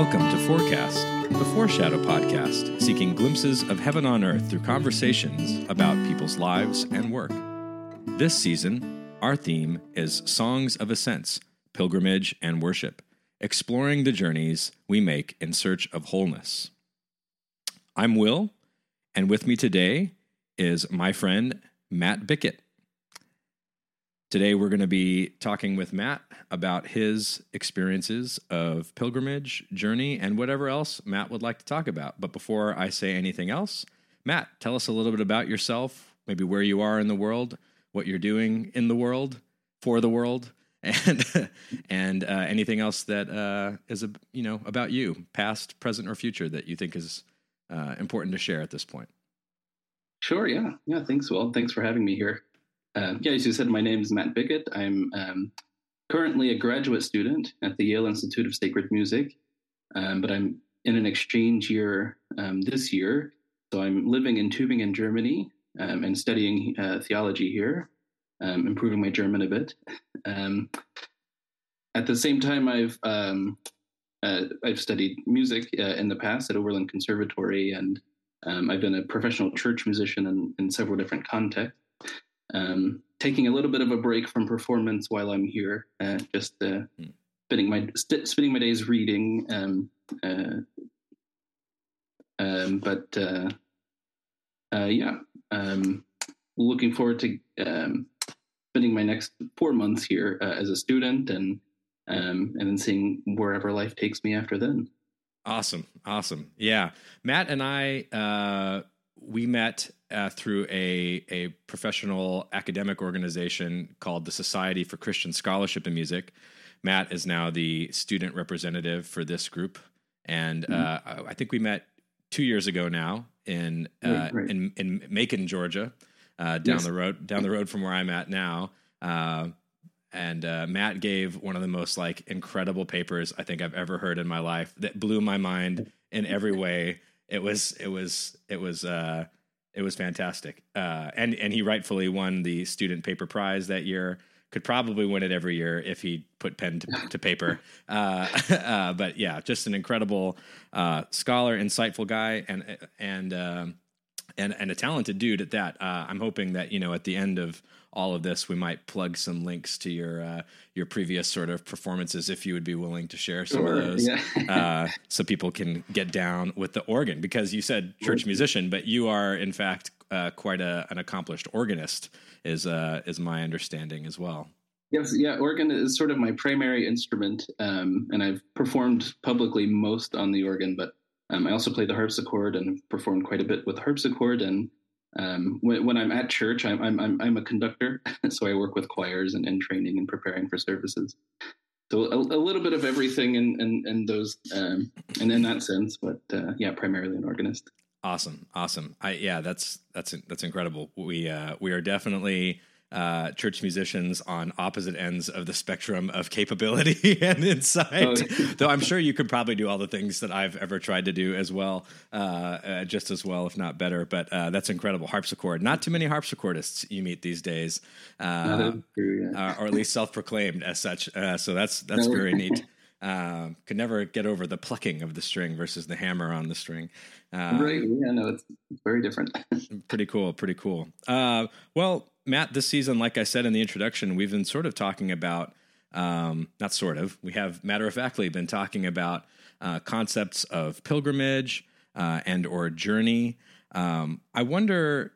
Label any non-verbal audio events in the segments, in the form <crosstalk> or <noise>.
Welcome to Forecast, the Foreshadow podcast, seeking glimpses of heaven on earth through conversations about people's lives and work. This season, our theme is Songs of Ascents, Pilgrimage and Worship, exploring the journeys we make in search of wholeness. I'm Will, and with me today is my friend Matt Bickett. Today, we're going to be talking with Matt about his experiences of pilgrimage, journey, and whatever else Matt would like to talk about. But before I say anything else, Matt, tell us a little bit about yourself, maybe where you are in the world, what you're doing in the world, for the world, <laughs> and and uh, anything else that uh, is a, you know about you, past, present, or future that you think is uh, important to share at this point. Sure. Yeah. Yeah. Thanks, Will. Thanks for having me here. Um, yeah, as you said, my name is Matt Bickett. I'm um, currently a graduate student at the Yale Institute of Sacred Music, um, but I'm in an exchange year um, this year. So I'm living in Tübingen, Germany, um, and studying uh, theology here, um, improving my German a bit. at the same time, I've uh, I've studied music uh, in the past at Oberlin Conservatory, and I've been a professional church musician in, in several different contexts um, taking a little bit of a break from performance while I'm here, uh, just uh, mm. spending my st- spending my days reading. Um, uh, um, but uh, uh, yeah, um, looking forward to um, spending my next four months here uh, as a student, and um, and then seeing wherever life takes me after then. Awesome, awesome, yeah. Matt and I we met uh, through a a professional academic organization called the Society for Christian Scholarship in Music. Matt is now the student representative for this group, and mm-hmm. uh, I think we met two years ago now in uh, in in Macon, Georgia, uh, down yes. the road down the road from where I'm at now. Uh, and uh, Matt gave one of the most like incredible papers I think I've ever heard in my life that blew my mind in every way it was it was it was uh, it was fantastic. Uh, and and he rightfully won the student paper prize that year. Could probably win it every year if he put pen to, to paper. <laughs> Uh, <laughs> uh, but yeah, just an incredible uh, scholar, insightful guy, and and um, and and a talented dude at that. Uh, I'm hoping that you know at the end of all of this, we might plug some links to your uh, your previous sort of performances if you would be willing to share some sure, of those, yeah. uh, so people can get down with the organ. Because you said church musician, but you are in fact uh, quite a, an accomplished organist, is uh, is my understanding as well. Yes, yeah, organ is sort of my primary instrument, um, and I've performed publicly most on the organ, but um, I also play the harpsichord and performed quite a bit with harpsichord and um, when, when, I'm at church, I'm, I'm, I'm, a conductor, <laughs> so I work with choirs and, and training and preparing for services. So a, a little bit of everything in, in, in those, um, and in that sense, but uh, yeah, primarily an organist. Awesome, awesome. I yeah, that's that's that's incredible. We uh, we are definitely uh, church musicians on opposite ends of the spectrum of capability <laughs> and insight. Oh. Though I'm sure you could probably do all the things that I've ever tried to do as well, uh, uh, just as well, if not better. But uh, that's incredible. Harpsichord. Not too many harpsichordists you meet these days, uh, true, yeah. Or at least self-proclaimed as such. so that's that's no. very neat. Uh, could never get over the plucking of the string versus the hammer on the string. Uh, right. Yeah, no, it's, it's very different. <laughs> pretty cool. Pretty cool. Uh, well, Matt, this season, like I said in the introduction, we've been sort of talking about, um, not sort of, we have matter of factly been talking about uh, concepts of pilgrimage uh, and or journey. Um, I wonder,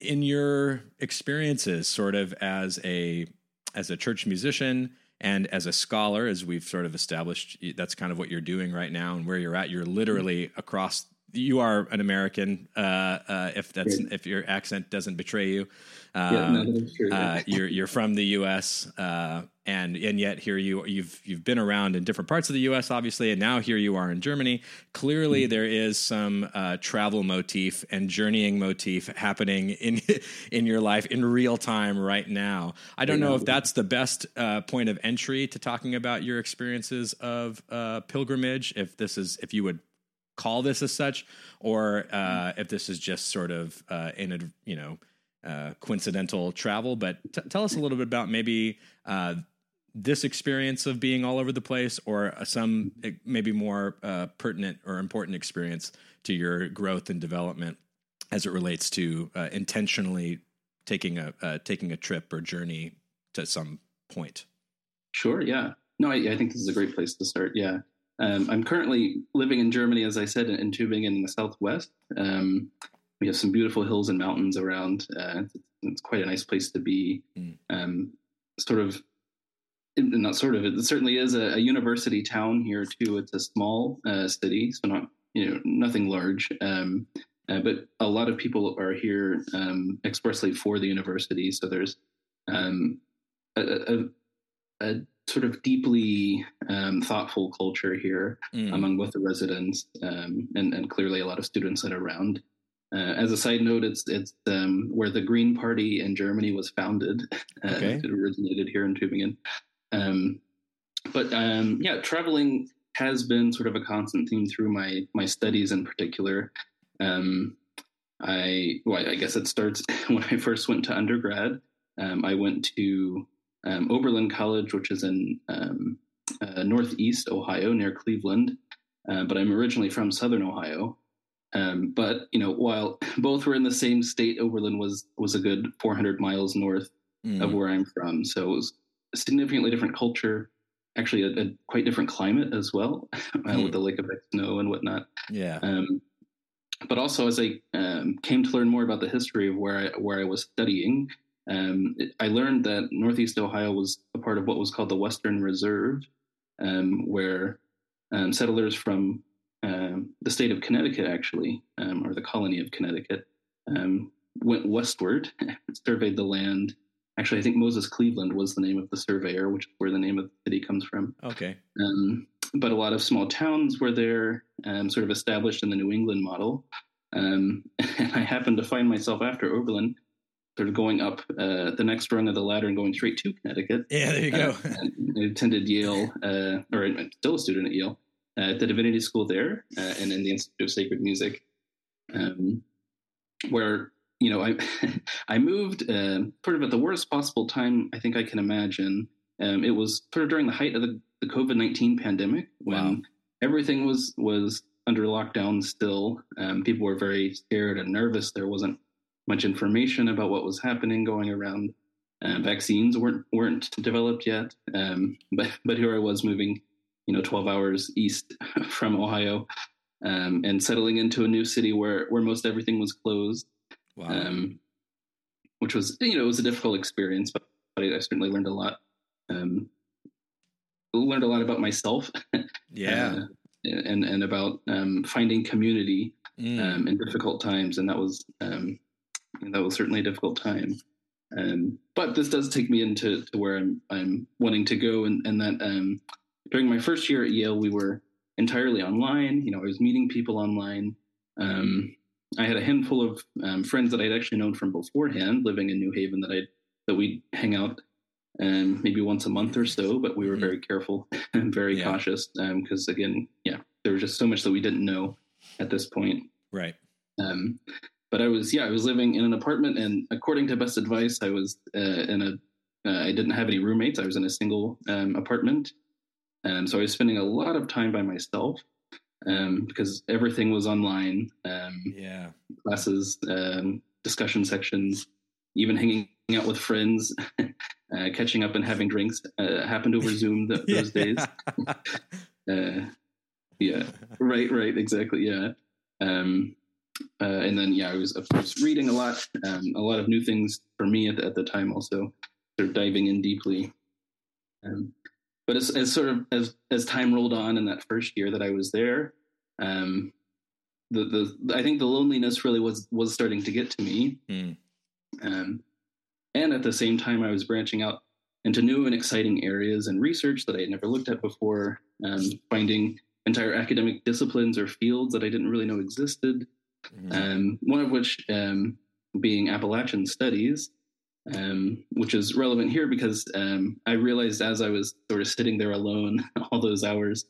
in your experiences, sort of as a as a church musician and as a scholar, as we've sort of established, that's kind of what you're doing right now and where you're at. You're literally across you are an American. Uh, uh, if that's yeah. if your accent doesn't betray you, um, yeah, no, um, true, yeah. uh, you're you're from the U.S. Uh, and and yet here you you've you've been around in different parts of the U.S. obviously, and now here you are in Germany. Clearly, mm-hmm. there is some uh, travel motif and journeying motif happening in <laughs> in your life in real time right now. I don't know if that's the best uh, point of entry to talking about your experiences of pilgrimage. If this is if you would call this as such, or uh, if this is just sort of uh, in a you know uh, coincidental travel. But t- tell us a little bit about maybe uh, this experience of being all over the place, or some eh, maybe more uh, pertinent or important experience to your growth and development as it relates to uh, intentionally taking a uh, taking a trip or journey to some point? Sure. Yeah. No, I, I think this is a great place to start. Yeah. Um, I'm currently living in Germany, as I said, in, in Tübingen in the southwest. Um, we have some beautiful hills and mountains around. Uh, it's, it's, quite a nice place to be. Mm. Um, sort of, not sort of, it certainly is a, a, university town here too. It's a small uh, city, so not you know nothing large. Um, uh, but a lot of people are here um, expressly for the university. So there's um, a, a, a, sort of deeply um, thoughtful culture here mm. among both the residents um, and, and, clearly a lot of students that are around. Uh, as a side note, it's it's um, where the Green Party in Germany was founded. <laughs> Uh, okay. it originated here in Tübingen. Um, but yeah, traveling has been sort of a constant theme through my my studies in particular. Um, I well, I guess it starts <laughs> when I first went to undergrad. Um, I went to um, Oberlin College, which is in um, uh, Northeast Ohio near Cleveland, uh, but I'm originally from Southern Ohio. Um, but you know, while <laughs> both were in the same state, Oberlin was was a good 400 miles north mm. of where I'm from, so it was a significantly different culture. Actually, a, a quite different climate as well, <laughs> uh, mm. with the lake effect snow and whatnot. Yeah. Um, but also as I um, came to learn more about the history of where I, where I was studying, um, I learned that Northeast Ohio was a part of what was called the Western Reserve, um, where um, settlers from um, the state of Connecticut, actually, um, or the colony of Connecticut, went westward, <laughs> surveyed the land. Actually, I think Moses Cleaveland was the name of the surveyor, which is where the name of the city comes from. Okay but a lot of small towns were there, um, sort of established in the New England model. Um, <laughs> and I happened to find myself after Oberlin, sort of going up uh, the next rung of the ladder and going straight to Connecticut. Yeah, there you go. <laughs> Uh, I attended Yale, uh, or I'm still a student at Yale, uh, at the Divinity School there, uh, and in the Institute of Sacred Music, um, where you know I <laughs> I moved uh, sort of at the worst possible time I think I can imagine. Um, it was sort of during the height of the the COVID nineteen pandemic when wow. everything was was under lockdown still. Um, people were very scared and nervous. There wasn't much information about what was happening going around. Uh, vaccines weren't weren't developed yet. Um, but but here I was moving, you know, twelve hours east <laughs> from Ohio, um, and settling into a new city where where most everything was closed. Wow. Um, which was you know it was a difficult experience, but, but I certainly learned a lot. Um, learned a lot about myself. <laughs> Yeah. uh, and and about um, finding community mm. um, in difficult times, and that was um, that was certainly a difficult time. Um, but this does take me into to where I'm I'm wanting to go, and and that um, during my first year at Yale, we were entirely online. You know, I was meeting people online. Um, I had a handful of friends that I'd actually known from beforehand, living in New Haven, that I that we'd hang out um, maybe once a month or so, but we were mm-hmm. very careful <laughs> and very yeah. cautious because, um, again, yeah, there was just so much that we didn't know at this point. Right. Um, but I was, yeah, I was living in an apartment, and according to best advice, I was uh, in a, uh, I didn't have any roommates. I was in a single um, apartment, and so I was spending a lot of time by myself um, because everything was online. Um, yeah, classes, discussion sections, even hanging out with friends, <laughs> uh, catching up and having drinks uh, happened over Zoom th- <laughs> those days. <laughs> uh, yeah, right, right, exactly. Yeah. Um, uh, and then, yeah, I was, of course, reading a lot, um, a lot of new things for me at the, at the time, also sort of diving in deeply. Um, but as, as sort of as as time rolled on in that first year that I was there, um, the the I think the loneliness really was was starting to get to me. Mm. Um, and at the same time, I was branching out into new and exciting areas and research that I had never looked at before, um, finding entire academic disciplines or fields that I didn't really know existed. Mm-hmm. Um, one of which um, being Appalachian studies, um, which is relevant here because um, I realized as I was sort of sitting there alone <laughs> all those hours,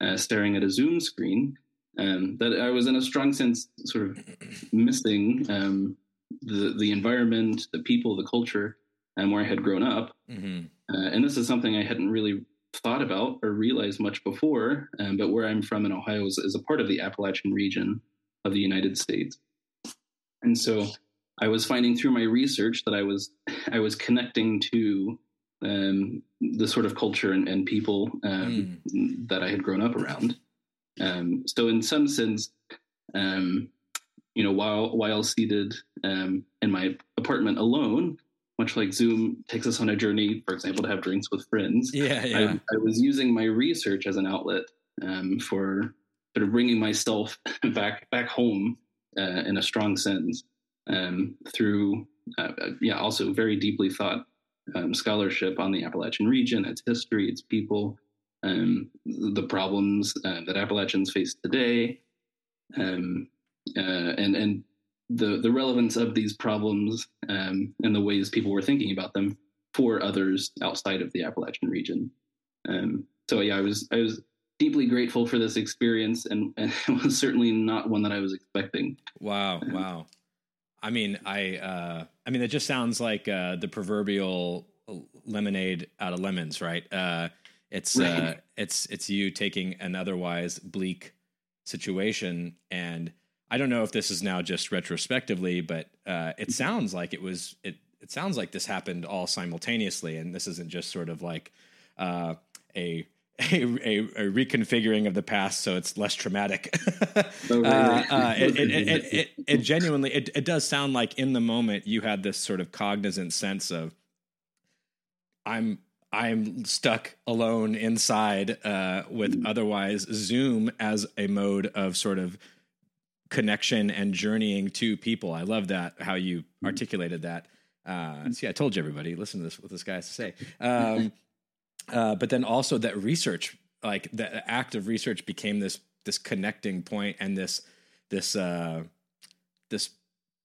uh, staring at a Zoom screen, um, that I was in a strong sense sort of missing um, the the environment, the people, the culture, and where I had grown up. Mm-hmm. uh, and this is something I hadn't really thought about or realized much before. Um, but where I'm from in Ohio is, is a part of the Appalachian region of the United States, and so I was finding through my research that I was I was connecting to um, the sort of culture and, and people um, mm. that I had grown up around. Um, so in some sense, um, you know, while while seated um, in my apartment alone, much like Zoom takes us on a journey, for example, to have drinks with friends. Yeah, yeah. I, I was using my research as an outlet um, for sort of bringing myself <laughs> back back home uh, in a strong sense um, through, uh, uh, yeah, also very deeply thought um, scholarship on the Appalachian region, its history, its people, um, the problems uh, that Appalachians face today, um, uh, and and the the relevance of these problems um, and the ways people were thinking about them for others outside of the Appalachian region. Um, so yeah, I was I was deeply grateful for this experience, and, <laughs> and it was certainly not one that I was expecting. Wow! Wow! I mean, I uh, I mean, it just sounds like uh, the proverbial lemonade out of lemons, right? Uh, it's uh, right. uh, it's it's you taking an otherwise bleak situation, and I don't know if this is now just retrospectively, but uh, it sounds like it was it. It sounds like this happened all simultaneously, and this isn't just sort of like uh, a a, a, a, reconfiguring of the past so it's less traumatic. <laughs> oh, uh, uh, it, it, it, it, genuinely, it, it does sound like in the moment you had this sort of cognizant sense of, I'm I'm stuck alone inside uh, with otherwise Zoom as a mode of sort of connection and journeying to people. I love that how you articulated that. Uh, see, I told you everybody, listen to this what this guy has to say. <laughs> Um, uh, but then also that research, like the act of research, became this this connecting point and this this uh, this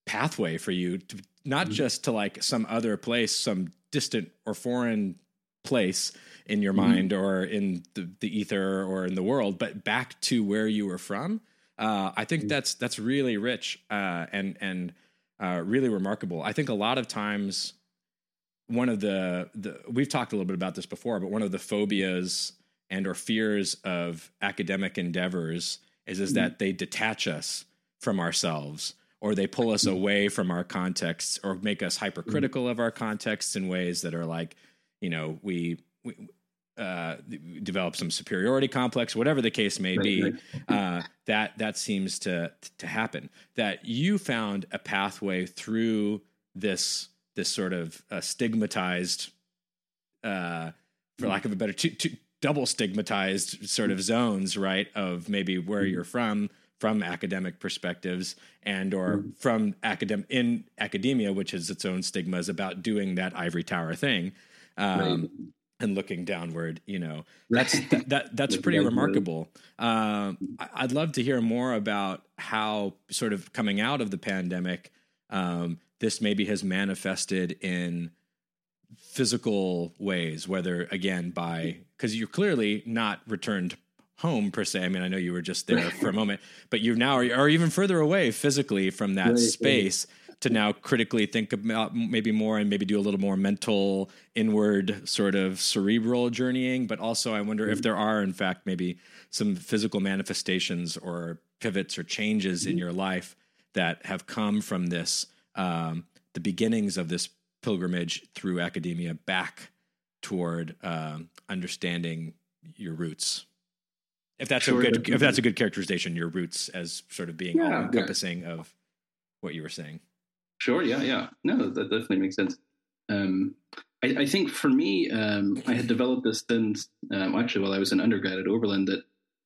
pathway for you to not mm-hmm. just to like some other place, some distant or foreign place in your mm-hmm. mind or in the, the ether or in the world, but back to where you were from. Uh, I think mm-hmm. that's that's really rich uh, and and uh, really remarkable. I think a lot of times one of the, the we've talked a little bit about this before, but one of the phobias and or fears of academic endeavors is is mm-hmm. that they detach us from ourselves or they pull us mm-hmm. away from our contexts or make us hypercritical mm-hmm. of our contexts in ways that are like you know we, we uh, develop some superiority complex, whatever the case may be, uh, that that seems to to happen. That you found a pathway through this this sort of uh, stigmatized, uh, for lack of a better, two, two, double stigmatized sort of zones, right? Of maybe where mm-hmm. you're from, from academic perspectives, and or mm-hmm. from academic in academia, which has its own stigmas about doing that ivory tower thing. Um, right. And looking downward, you know, that's that, that <laughs> that's pretty remarkable. Um, I'd love to hear more about how, sort of coming out of the pandemic, um, this maybe has manifested in physical ways, whether again by because you're clearly not returned home per se. I mean, I know you were just there for a <laughs> moment, but you now are, are, even further away physically from that right, space right. to now critically think about maybe more and maybe do a little more mental, inward sort of cerebral journeying. But also, I wonder mm-hmm. if there are, in fact, maybe some physical manifestations or pivots or changes mm-hmm. in your life that have come from this um, the beginnings of this pilgrimage through academia back toward um, understanding your roots. If that's sure, a good, if that's a good characterization, your roots as sort of being yeah, encompassing yeah. of what you were saying. Sure. Yeah. Yeah. No, that definitely makes sense. Um, I, I, think for me, um, I had developed this sense, um, actually, while I was an undergrad at Oberlin, that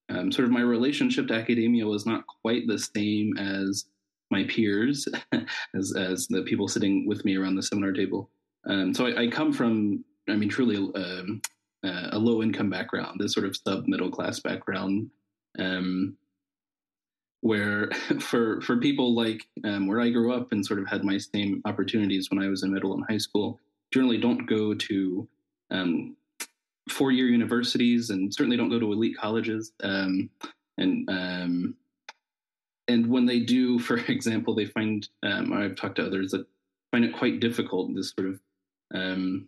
um, sort of my relationship to academia was not quite the same as my peers <laughs> as as the people sitting with me around the seminar table. Um, so I, I, come from, I mean, truly um, uh, a low income background, this sort of sub middle class background, um, where <laughs> for for people like um, where I grew up and sort of had my same opportunities when I was in middle and high school, generally don't go to um, four year universities and certainly don't go to elite colleges. Um, and and when they do, <laughs> for example, they find um, I've talked to others that find it quite difficult this sort of um,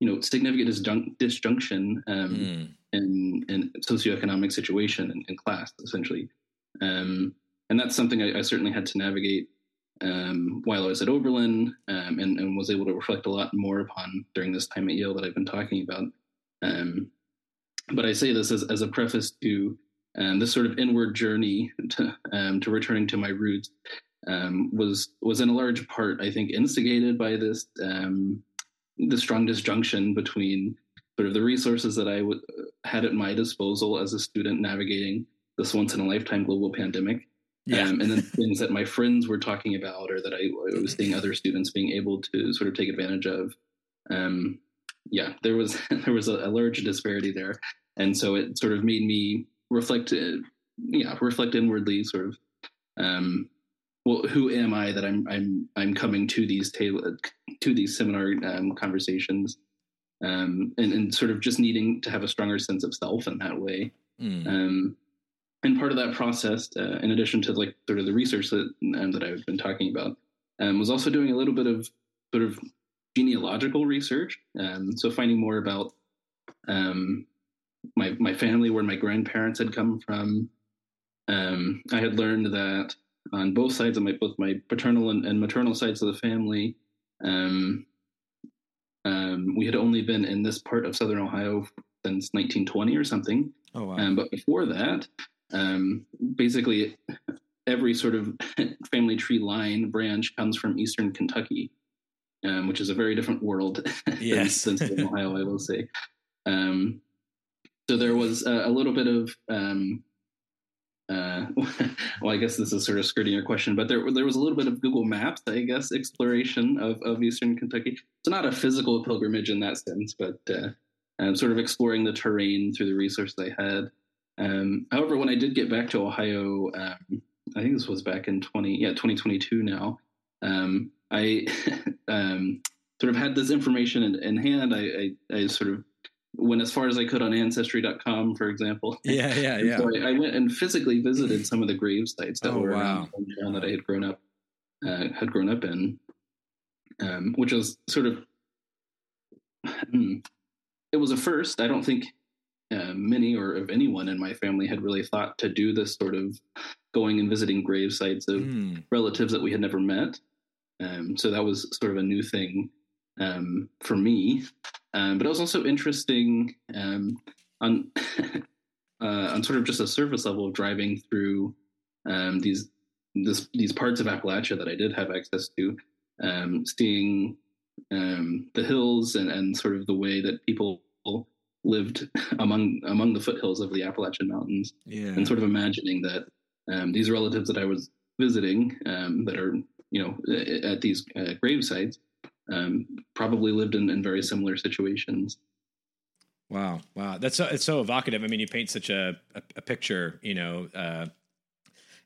you know significant disjunc- disjunction um, mm. in in socioeconomic situation and in, class essentially, um, and that's something I, I, certainly had to navigate um, while I was at Oberlin, um, and, and, was able to reflect a lot more upon during this time at Yale that I've been talking about. Um, but I say this as, as a preface to um, this sort of inward journey <laughs> to, to returning to my roots um, was was in a large part, I think, instigated by this um, the strong disjunction between sort of the resources that I w- had at my disposal as a student navigating this once in a lifetime global pandemic, yeah. um, and then <laughs> things that my friends were talking about or that I, I, was seeing other students being able to sort of take advantage of. Um, yeah, there was <laughs> there was a, a, large disparity there, and so it sort of made me reflect, yeah, reflect inwardly, sort of um, well, who am I that I'm I'm I'm coming to these table to these seminar um, conversations, um, and and sort of just needing to have a stronger sense of self in that way. Mm. Um, and part of that process, uh, in addition to like sort of the research that um, that I've been talking about, um, was also doing a little bit of sort of genealogical research. Um, so finding more about my my family, where my grandparents had come from. I had learned that on both sides of my both my paternal and, and maternal sides of the family. Um, um, we had only been in this part of southern Ohio since 1920 or something. Oh wow! Um, but before that, um, basically every sort of <laughs> family tree line branch comes from eastern Kentucky, um, which is a very different world <laughs> yes. than, than Ohio, I will say. Um, so there was a, a little bit of um, uh, <laughs> well, I guess this is sort of skirting your question, but there there was a little bit of Google Maps, I guess, exploration of, of Eastern Kentucky. It's not a physical pilgrimage in that sense, but uh, um, sort of exploring the terrain through the resources I had. Um, however, when I did get back to Ohio, um, I think this was back in twenty yeah twenty twenty two now. Um, I <laughs> um, sort of had this information in, in hand. I, I, I sort of went as far as I could on ancestry.com, for example. <laughs> Yeah, yeah, yeah. So I, I, went and physically visited some of the grave sites that oh, were wow. around that I had grown up uh, had grown up in, um, which was sort of hmm, it was a first. I don't think uh, many or of anyone in my family had really thought to do this sort of going and visiting grave sites of mm. relatives that we had never met. Um, so that was sort of a new thing um, for me. Um, but it was also interesting um, on <laughs> uh, on sort of just a surface level of driving through um, these this, these parts of Appalachia that I did have access to, um, seeing um, the hills and, and sort of the way that people lived <laughs> among among the foothills of the Appalachian Mountains, yeah. and sort of imagining that um, these relatives that I was visiting that are you know at these uh, grave sites um, probably lived in, in very similar situations. Wow, wow, that's so, it's so evocative. I mean, you paint such a, a, a picture, you know. Uh,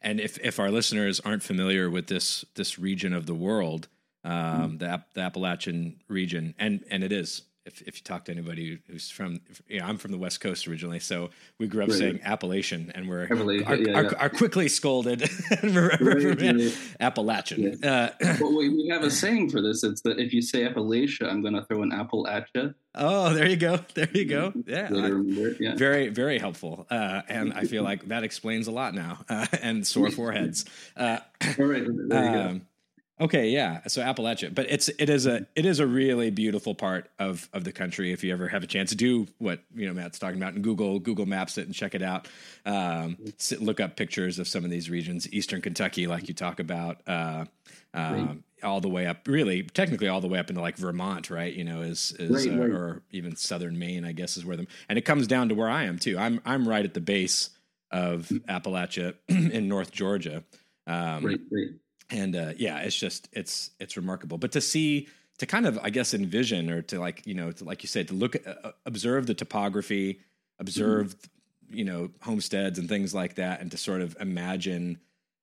and if if our listeners aren't familiar with this this region of the world, um, mm-hmm. the the Appalachian region, and and it is if, if you talk to anybody who's from, you know, I'm from the West Coast originally, so we grew up right. saying Appalachian, and we're are, yeah, yeah. Are, are, quickly scolded. <laughs> right, Appalachian. Yeah. Uh, well, we <laughs> have a saying for this. It's that if you say Appalachia, I'm going to throw an apple at you. Oh, there you go. There you go. Yeah, yeah. very very helpful, uh, and I feel like that explains a lot now. Uh, and sore <laughs> foreheads. Uh, All right. There you um, go. Okay, yeah. So Appalachia, but it's it is a it is a really beautiful part of of the country. If you ever have a chance to do what you know Matt's talking about, and Google Google Maps it and check it out. Um, sit, look up pictures of some of these regions, Eastern Kentucky, like you talk about, uh, um, all the way up. Really, technically, all the way up into like Vermont, right? You know, is is right, uh, right. or even Southern Maine, I guess, is where them. And it comes down to where I am too. I'm I'm right at the base of Appalachia <clears throat> in North Georgia. Um, right, right and uh, yeah, it's just it's it's remarkable. But to see to kind of I guess envision or to like you know to, like you said to look at, uh, observe the topography, observe mm-hmm. you know homesteads and things like that, and to sort of imagine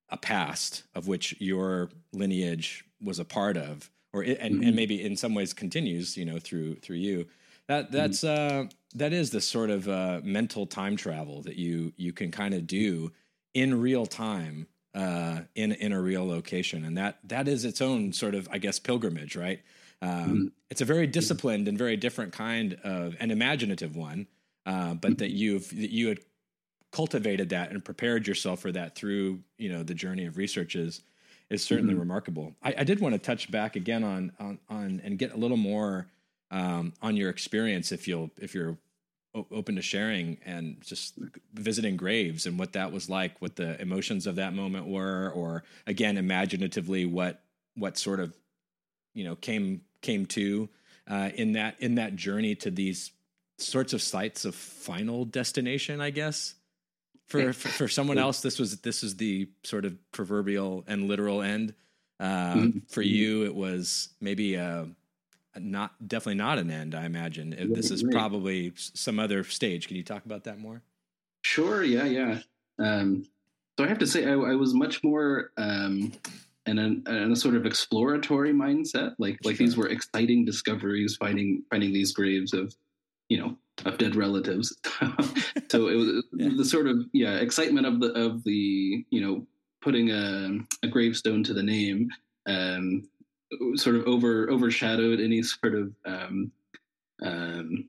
a past of which your lineage was a part of, or it, and, mm-hmm. and maybe in some ways continues you know through through you. That mm-hmm. that's mm-hmm. uh, that is the sort of uh, mental time travel that you you can kind of do in real time uh, in in a real location, and that that is its own sort of I guess pilgrimage, right? Um, mm-hmm. It's a very disciplined and very different kind of an imaginative one, uh, but that you've that you had cultivated that and prepared yourself for that through you know the journey of researches is certainly mm-hmm. remarkable. I, I, did want to touch back again on on on and get a little more um, on your experience if you'll if you're open to sharing and just visiting graves and what that was like, what the emotions of that moment were, or again imaginatively what what sort of you know came came to uh, in that in that journey to these sorts of sites of final destination, I guess. For, for, for someone else, this was this is the sort of proverbial and literal end. Uh, mm-hmm. For you, it was maybe a, not definitely not an end. I imagine right, this is right. probably some other stage. Can you talk about that more? Sure. Yeah. Yeah. Um, so I have to say, I, I was much more um, in, a, in a sort of exploratory mindset. Like like sure. these were exciting discoveries, finding finding these graves of you know of dead relatives. <laughs> so it <laughs> was yeah. the sort of yeah excitement of the of the you know putting a, a gravestone to the name um, sort of over overshadowed any sort of um, um,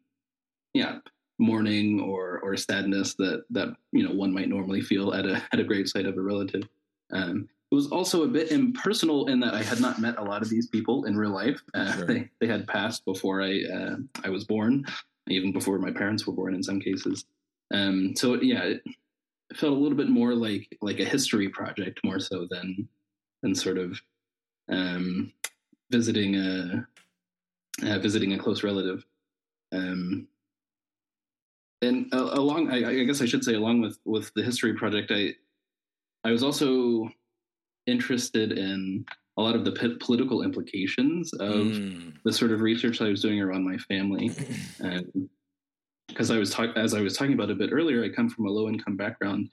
yeah mourning or or sadness that that you know one might normally feel at a at a gravesite of a relative. Um, it was also a bit impersonal in that I had not met a lot of these people in real life. Uh, sure. They they had passed before I uh, I was born, even before my parents were born in some cases. Um, so yeah, it felt a little bit more like like a history project more so than than sort of um, visiting a uh, visiting a close relative. Um, and uh, along, I, I, guess I should say, along with with the history project, I I was also interested in a lot of the p- political implications of mm. the sort of research I was doing around my family. <laughs> Because I was talk- as I was talking about a bit earlier, I come from a low income background,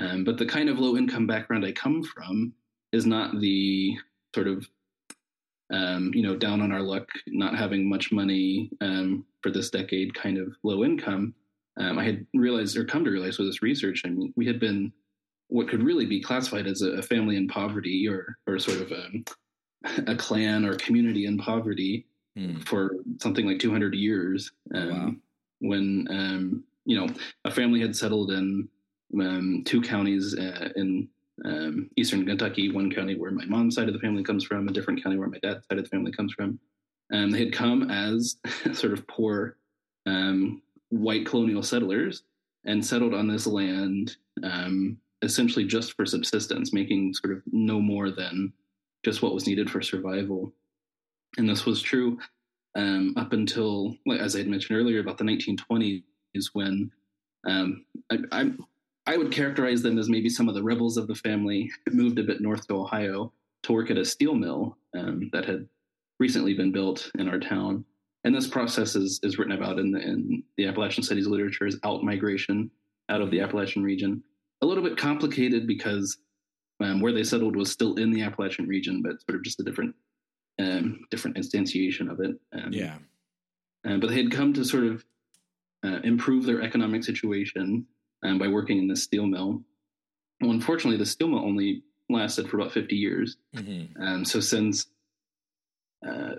um, but the kind of low income background I come from is not the sort of um, you know down on our luck, not having much money um, for this decade kind of low income. Um, I had realized or come to realize with this research, I mean, we had been what could really be classified as a family in poverty or or sort of a, um, a clan or community in poverty hmm. for something like 200 years. Um, wow. When um, you know a family had settled in um, two counties uh, in um, eastern Kentucky, one county where my mom's side of the family comes from, a different county where my dad's side of the family comes from. And they had come as <laughs> sort of poor um, white colonial settlers and settled on this land um, essentially just for subsistence, making sort of no more than just what was needed for survival. And this was true um, up until, as I had mentioned earlier, about the 1920s, when um, I, I, I, would characterize them as maybe some of the rebels of the family moved a bit north to Ohio to work at a steel mill um, that had recently been built in our town. And this process is, is written about in the, in the Appalachian Studies literature as out migration out of the Appalachian region a little bit complicated because um, where they settled was still in the Appalachian region, but sort of just a different um, different instantiation of it. Um, yeah. but they had come to sort of uh, improve their economic situation um, by working in this steel mill. Well, unfortunately, the steel mill only lasted for about 50 years. Mm-hmm. Um, so since, uh,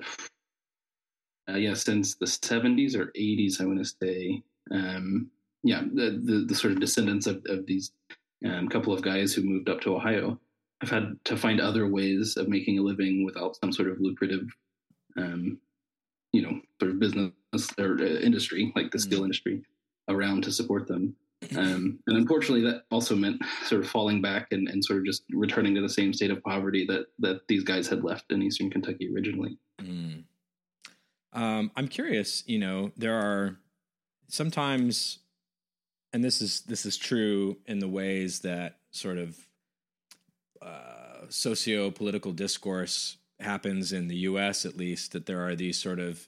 uh, yeah, since the 70s or 80s, I want to say, um, yeah, the, the, the sort of descendants of, of these um, couple of guys who moved up to Ohio have had to find other ways of making a living without some sort of lucrative, um, you know, sort of business or uh, industry like the steel mm-hmm. industry around to support them. Um, and unfortunately, that also meant sort of falling back and, and, sort of just returning to the same state of poverty that that these guys had left in Eastern Kentucky originally. Mm. Um, I'm curious. You know, there are sometimes and this is this is true in the ways that sort of uh, socio-political discourse happens in the U.S. at least that there are these sort of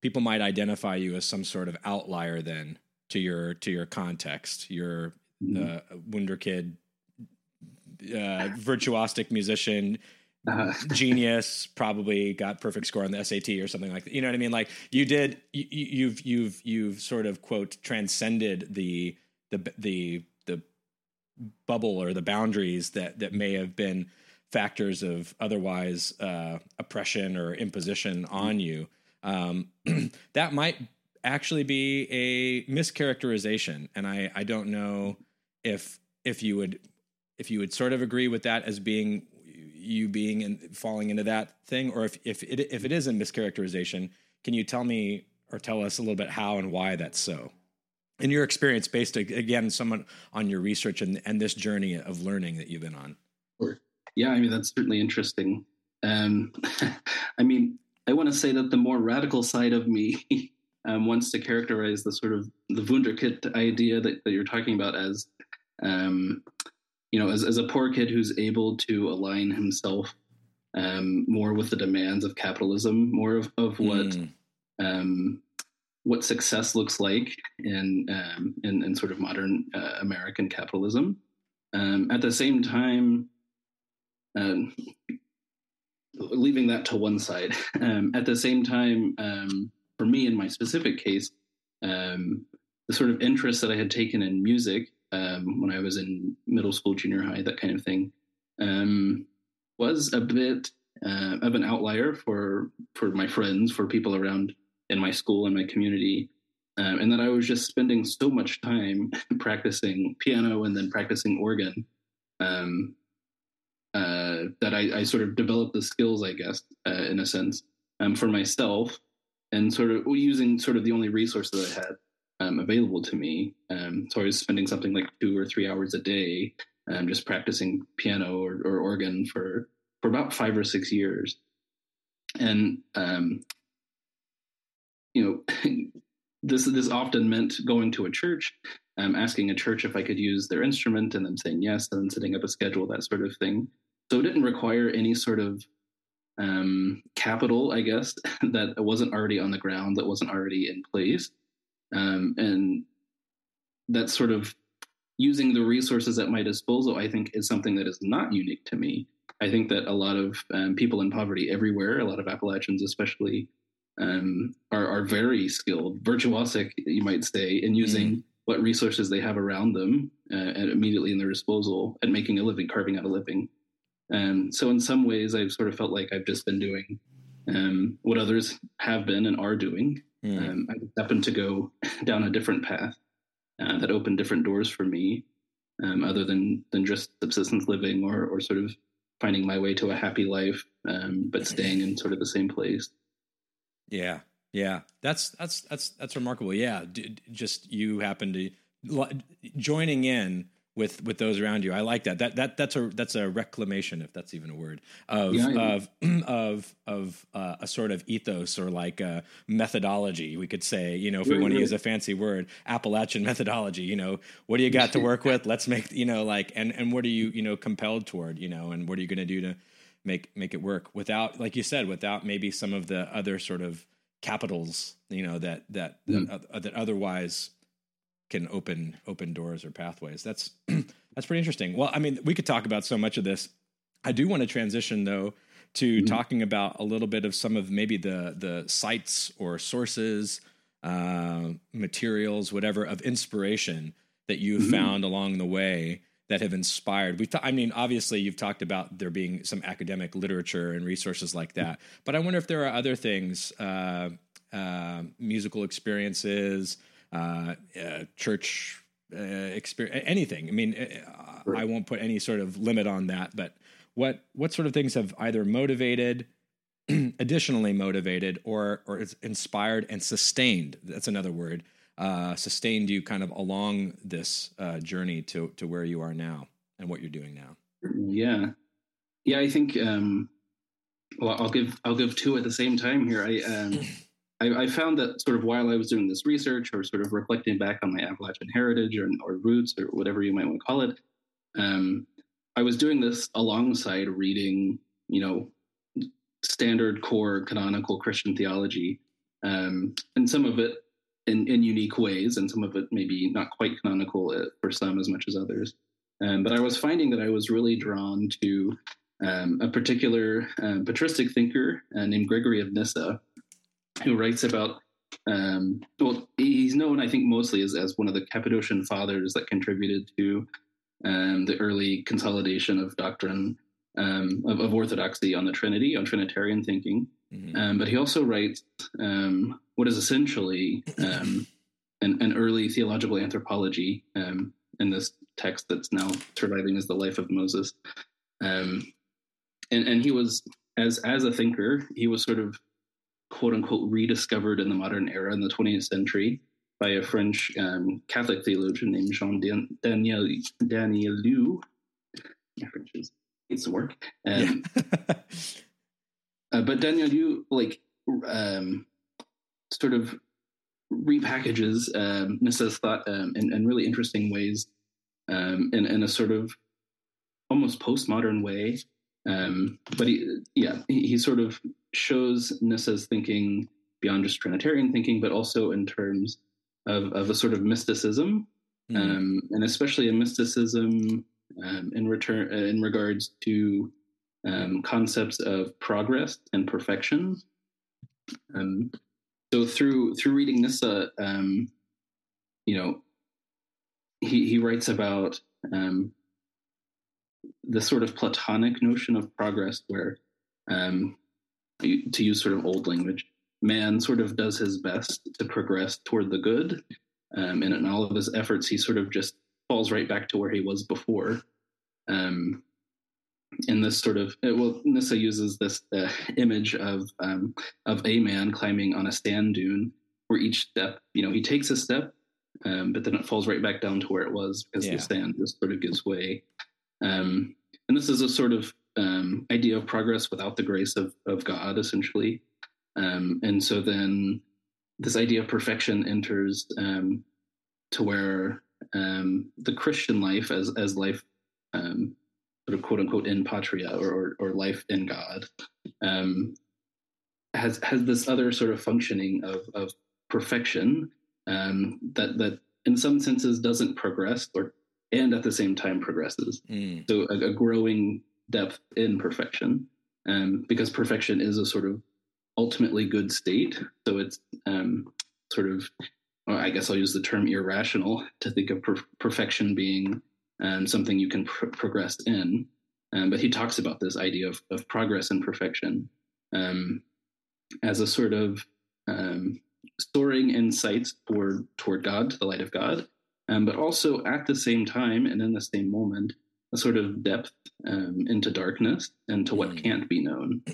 people might identify you as some sort of outlier then to your to your context. You're mm-hmm. uh, wunderkid, uh, virtuosic musician. Uh-huh. genius probably got perfect score on the SAT or something like that. You know what I mean? Like you did, you, you've you've you've sort of quote transcended the the the the bubble or the boundaries that that may have been factors of otherwise uh, oppression or imposition on you, um, <clears throat> that might actually be a mischaracterization. And I, I don't know if if you would if you would sort of agree with that as being you being in, falling into that thing, or if if it if it is a mischaracterization, can you tell me or tell us a little bit how and why that's so? In your experience, based again, someone on your research and and this journey of learning that you've been on. Yeah, I mean that's certainly interesting. Um, <laughs> I mean, I want to say that the more radical side of me <laughs> um, wants to characterize the sort of the Wunderkind idea that, that you're talking about as, um, you know, as, as a poor kid who's able to align himself um, more with the demands of capitalism, more of, of what mm. what success looks like in um, in, in, sort of modern uh, American capitalism. Um, at the same time, um, leaving that to one side. <laughs> Um, at the same time, um, for me in my specific case, um, the sort of interest that I had taken in music um, when I was in middle school, junior high, that kind of thing, um, was a bit uh, of an outlier for for my friends, for people around in my school and my community. Um, and that I was just spending so much time <laughs> practicing piano and then practicing organ um, uh, that I, I, sort of developed the skills, I guess, uh, in a sense, um, for myself, and sort of using sort of the only resource that I had um, available to me. Um, so I was spending something like two or three hours a day um, just practicing piano or, or, organ for for about five or six years, and um, you know. <laughs> this this often meant going to a church, um, asking a church if I could use their instrument, and then saying yes, and then setting up a schedule, that sort of thing. So it didn't require any sort of um, capital, I guess, <laughs> that wasn't already on the ground, that wasn't already in place. Um, and that sort of using the resources at my disposal, I think, is something that is not unique to me. I think that a lot of um, people in poverty everywhere, a lot of Appalachians especially, um, are, are very skilled, virtuosic, you might say, in using mm. what resources they have around them uh, and immediately in their disposal and making a living, carving out a living. Um, so in some ways, I've sort of felt like I've just been doing um, what others have been and are doing. Mm. Um, I happened to go <laughs> down a different path uh, that opened different doors for me, um, other than than just subsistence living or or sort of finding my way to a happy life, um, but staying in sort of the same place. Yeah, yeah, that's that's that's that's remarkable. Yeah, D- just you happen to joining in with with those around you. I like that. That that that's a that's a reclamation, if that's even a word, of yeah, of <clears throat> of of uh, a sort of ethos or like a methodology. We could say, you know, if we want to use a fancy word, Appalachian <laughs> methodology. You know, what do you got to <laughs> work with? Let's make you know like and and what are you you know compelled toward? You know, and what are you going to do to make make it work without, like you said, without maybe some of the other sort of capitals, you know, that that mm. that, uh, that otherwise can open open doors or pathways. That's <clears throat> that's pretty interesting. Well, I mean, we could talk about so much of this. I do want to transition though to mm-hmm. talking about a little bit of some of maybe the the sites or sources, uh, materials, whatever of inspiration that you've mm-hmm. found along the way that have inspired. We, I mean, obviously, you've talked about there being some academic literature and resources like that, but I wonder if there are other things, uh, uh, musical experiences, uh, uh, church uh, experience, anything. I mean, uh, right. I won't put any sort of limit on that. But what what sort of things have either motivated, <clears throat> additionally motivated, or or inspired and sustained? That's another word. Uh, sustained you kind of along this uh, journey to to where you are now and what you're doing now. Yeah, yeah. I think. Um, well, I'll give I'll give two at the same time here. I um, <laughs> I, I, found that sort of while I was doing this research or sort of reflecting back on my Appalachian heritage or, or roots or whatever you might want to call it, um, I was doing this alongside reading, you know, standard core canonical Christian theology, um, and some of it in, in unique ways, and some of it maybe not quite canonical uh, for some as much as others. Um, but I was finding that I was really drawn to um, a particular uh, patristic thinker uh, named Gregory of Nyssa, who writes about um, well, he's known, I think, mostly as, as one of the Cappadocian fathers that contributed to um, the early consolidation of doctrine um, of, of, orthodoxy on the Trinity, on Trinitarian thinking. Mm-hmm. Um, but he also writes um, what is essentially um, an, an, early theological anthropology um, in this text that's now surviving as the life of Moses. Um, and, and he was, as as a thinker, he was sort of quote unquote rediscovered in the modern era in the 20th century by a French Catholic theologian named Jean Daniel Danielou. My French is to work. Um, yeah. <laughs> uh, but Danielou like um, sort of repackages um, Nyssa's thought um, in, in, really interesting ways, um, in, in, a sort of almost postmodern way. Um, but he, yeah, he, he, sort of shows Nyssa's thinking beyond just Trinitarian thinking, but also in terms of, of a sort of mysticism, mm. um, and especially a mysticism um, in return uh, in regards to um, concepts of progress and perfection. Um, so through through reading Nissa, um, you know, he he writes about um, the sort of Platonic notion of progress, where um, to use sort of old language, man sort of does his best to progress toward the good, and in all of his efforts, he sort of just falls right back to where he was before. Um, in this sort of well, Nyssa uses this uh, image of um, of a man climbing on a sand dune, where each step, you know, he takes a step, um, but then it falls right back down to where it was because yeah. the sand just sort of gives way. Um, and this is a sort of um, idea of progress without the grace of of God, essentially. Um, and so then this idea of perfection enters um, to where um, the Christian life as as life um, sort of quote unquote in patria or, or, or life in God um, has has this other sort of functioning of of perfection um, that that in some senses doesn't progress or and at the same time progresses. Mm. So a, a, growing depth in perfection um, because perfection is a sort of ultimately good state. So it's um, sort of I guess I'll use the term irrational to think of per- perfection being um, something you can pr- progress in. Um, but he talks about this idea of, of progress and perfection um, as a sort of um, soaring insights toward toward God, the light of God, but also at the same time and in the same moment, a sort of depth um, into darkness and to what mm. can't be known. <clears throat>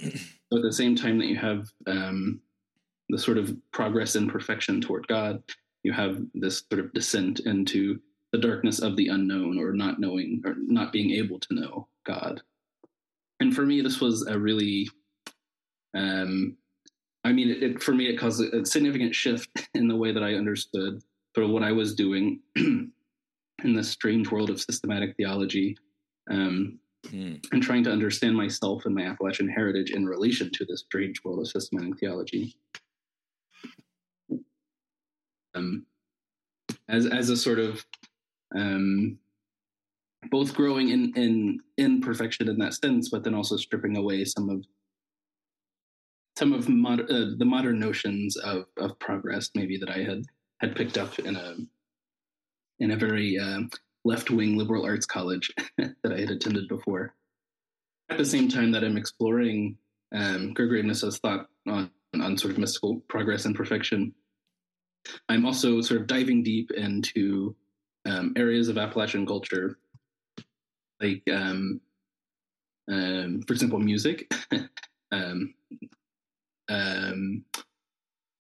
So at the same time that you have the sort of progress and perfection toward God, you have this sort of descent into the darkness of the unknown or not knowing or not being able to know God. And for me, this was a really, um, I mean, it, it, for me, it caused a, a, significant shift <laughs> in the way that I understood sort of what I was doing <clears throat> in this strange world of systematic theology um, mm. and trying to understand myself and my Appalachian heritage in relation to this strange world of systematic theology. Um, as as a sort of um, both growing in in in perfection in that sense, but then also stripping away some of some of mod, uh, the modern notions of of progress, maybe that I had had picked up in a in a very uh, left wing liberal arts college <laughs> that I had attended before. At the same time that I'm exploring um, Gregory Nyssa's thought on on sort of mystical progress and perfection, I'm also sort of diving deep into um, areas of Appalachian culture, like, um, um, for example, music. <laughs> Um, um,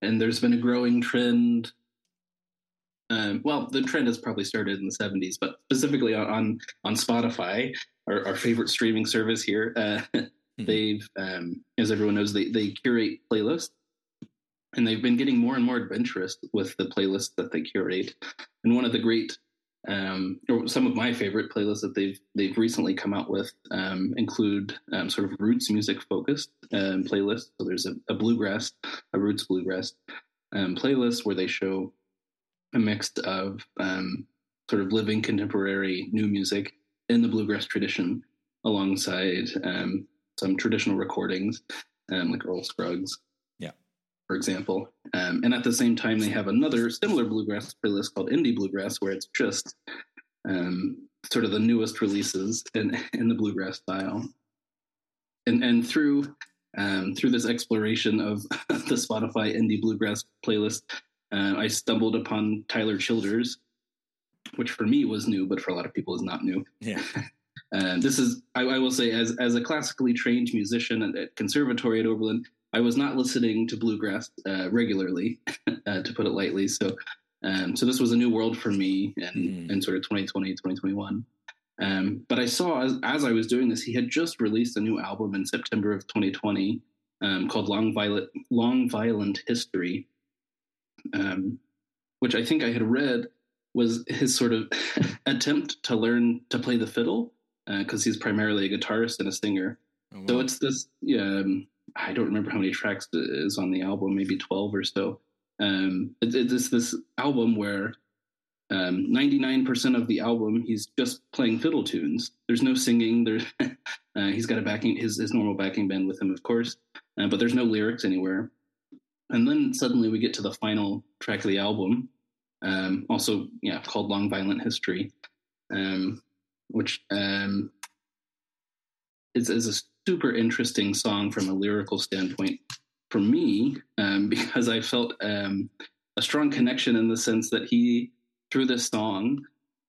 and there's been a growing trend. Um, well, the trend has probably started in the 70s, but specifically on on Spotify, our, our favorite streaming service here, uh, mm-hmm. they've, as everyone knows, they they curate playlists and they've been getting more and more adventurous with the playlists that they curate. And one of the great um, or some of my favorite playlists that they've they've recently come out with um, include um, sort of roots music focused um, playlists. So there's a, a, bluegrass, a roots bluegrass um, playlist where they show a mix of um, sort of living contemporary new music in the bluegrass tradition, alongside some traditional recordings like Earl Scruggs yeah, for example. Um, and at the same time, they have another similar bluegrass playlist called Indie Bluegrass, where it's just um, sort of the newest releases in, in the bluegrass style. and and through um, through this exploration of <laughs> the Spotify indie bluegrass playlist, uh, I stumbled upon Tyler Childers, which for me was new, but for a lot of people is not new. Yeah. <laughs> Uh, this is, I, I, will say, as as a classically trained musician at, at conservatory at Oberlin, I was not listening to bluegrass uh, regularly, <laughs> uh, to put it lightly. So, um, so this was a new world for me in, mm. in sort of 2020, 2021. Um, but I saw as, as I was doing this, he had just released a new album in September of 2020 um, called Long Violent, Long Violent History, um, which I think I had read was his sort of <laughs> attempt to learn to play the fiddle because uh, he's primarily a guitarist and a singer. Oh, wow. So it's this, yeah, um, I don't remember how many tracks is on the album, maybe 12 or so. Um, it, it's this album where um, 99% of the album he's just playing fiddle tunes. There's no singing. There's <laughs> uh, he's got a backing his his normal backing band with him, of course, uh, but there's no lyrics anywhere. And then suddenly we get to the final track of the album, um, also yeah called Long Violent History, um, which um, is, is a super interesting song from a lyrical standpoint for me um, <laughs> because I felt um, a strong connection in the sense that he, through this song,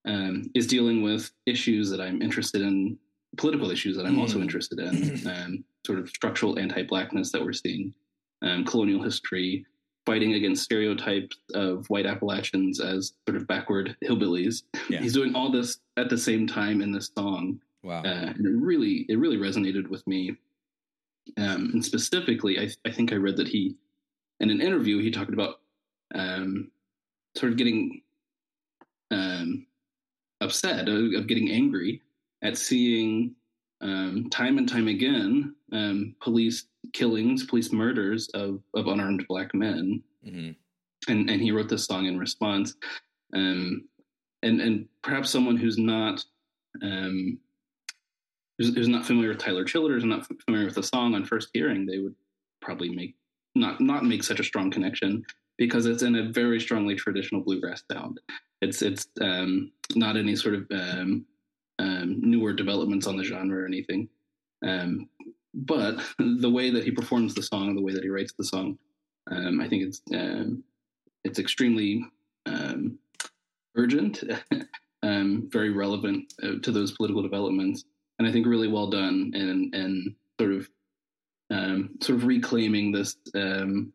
um, is dealing with issues that I'm interested in, political issues that I'm mm. also interested in, <clears throat> um, sort of structural anti-blackness that we're seeing, um, colonial history, fighting against stereotypes of white Appalachians as sort of backward hillbillies. Yeah. He's doing all this at the same time in this song. Wow. Uh, and it really, it really resonated with me. Um, and specifically, I, I, think I read that he, in an interview, he talked about um, sort of getting um, upset, of, of, getting angry at seeing um, time and time again um, police killings, police murders of, of unarmed black men. Mm-hmm. And, and he wrote this song in response. Um, and, and perhaps someone who's not um, who's, who's not familiar with Tyler Childers and not familiar with the song on first hearing, they would probably make not not make such a strong connection because it's in a very strongly traditional bluegrass sound. It's it's um, not any sort of um, um, newer developments on the genre or anything. Um, but <laughs> the way that he performs the song, the way that he writes the song, um, I think it's um, it's extremely urgent, <laughs> very relevant uh, to those political developments, and I think really well done and and sort of um, sort of reclaiming this um,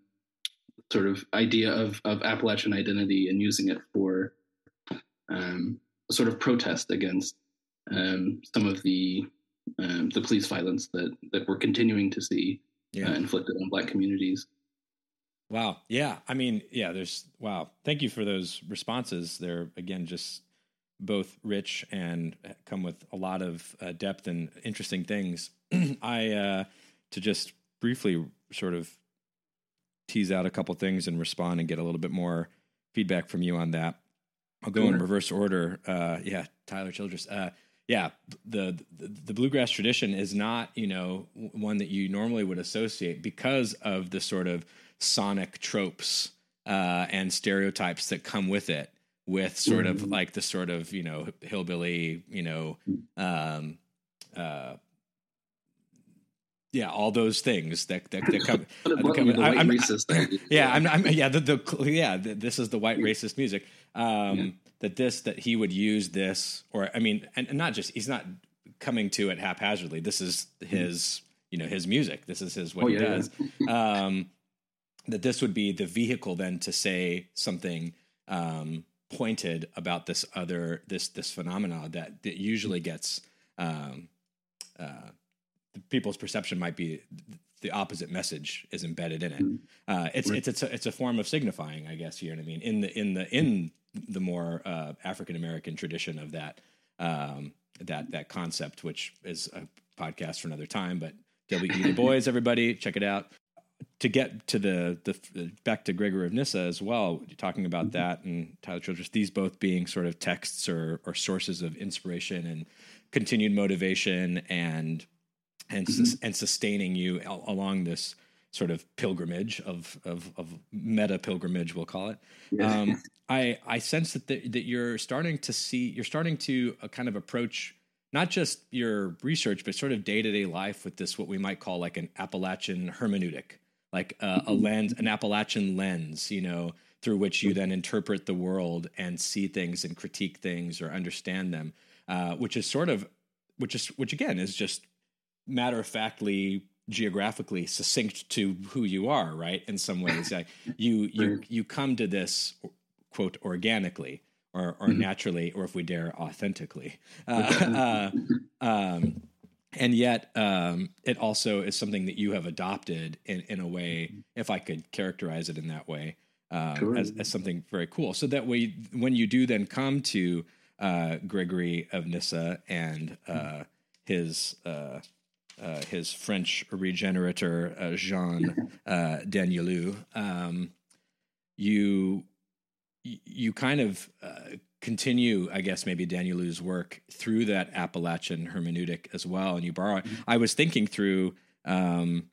sort of idea of of Appalachian identity and using it for um, sort of protest against um, some of the um, the police violence that that we're continuing to see yeah. uh, inflicted on Black communities. Wow. Yeah. I mean, yeah. There's wow. Thank you for those responses. They're again just both rich and come with a lot of uh, depth and interesting things. <clears throat> I uh, to just briefly sort of tease out a couple things and respond and get a little bit more feedback from you on that. I'll go in reverse order. Uh, yeah, Tyler Childers. Uh, yeah, the, the, the bluegrass tradition is not you know one that you normally would associate because of the sort of sonic tropes uh, and stereotypes that come with it with sort mm-hmm. of like the sort of you know hillbilly you know um uh yeah all those things that that, that come, <laughs> come I, I'm, racist. <laughs> yeah I'm, I'm yeah the, the yeah the, this is the white racist music. Um yeah. That this that he would use this or i mean and, and, not just he's not coming to it haphazardly this is his you know his music this is his what oh, he yeah, does yeah. um that this would be the vehicle then to say something um pointed about this other this this phenomena that, that usually gets um, uh, people's perception might be the opposite message is embedded in it. Mm-hmm. Uh, it's, it's it's a, it's a form of signifying, I guess. You know what I mean? In the in the in the more uh, African American tradition of that um, that that concept, which is a podcast for another time. But W. E. Du Bois, everybody, check it out to get to the the back to Gregory of Nyssa as well, talking about mm-hmm. that and Tyler Childers, these both being sort of texts or or sources of inspiration and continued motivation and and mm-hmm. and sustaining you along this sort of pilgrimage of of, of meta pilgrimage, we'll call it. Yeah. Um, I I sense that the, that you're starting to see you're starting to uh, kind of approach not just your research, but sort of day to day life with this, what we might call like an Appalachian hermeneutic, like a, a mm-hmm. lens, an Appalachian lens, you know, through which you then interpret the world and see things and critique things or understand them, uh, which is sort of, which is, which again is just matter of factly geographically succinct to who you are, right? In some ways, like you <laughs> you you come to this quote organically or, or mm-hmm. naturally, or if we dare, authentically. Uh, <laughs> <laughs> uh, um, and yet, um, it also is something that you have adopted in, in a way, mm-hmm. if I could characterize it in that way, um, sure. as, as, something very cool. So that way, when you do then come to uh, Gregory of Nyssa and uh, mm-hmm. his uh, uh, his French regenerator Jean <laughs> uh, Danielou, um, you you kind of uh, continue, I guess, maybe Danielou's work through that Appalachian hermeneutic as well. And you borrow. Mm-hmm. I was thinking through um,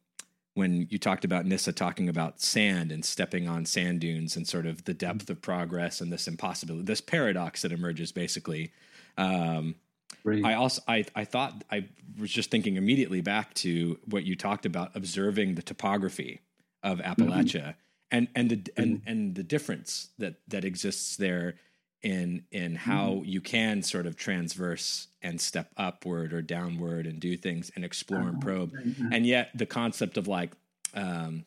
when you talked about Nyssa talking about sand and stepping on sand dunes and sort of the depth mm-hmm. of progress and this impossibility, this paradox that emerges basically. Um, right. I also I I thought I was just thinking immediately back to what you talked about observing the topography of Appalachia. Mm-hmm and and the and mm-hmm. and the difference that that exists there in in how mm-hmm. you can sort of transverse and step upward or downward and do things and explore uh-huh. and probe mm-hmm. and yet the concept of like um,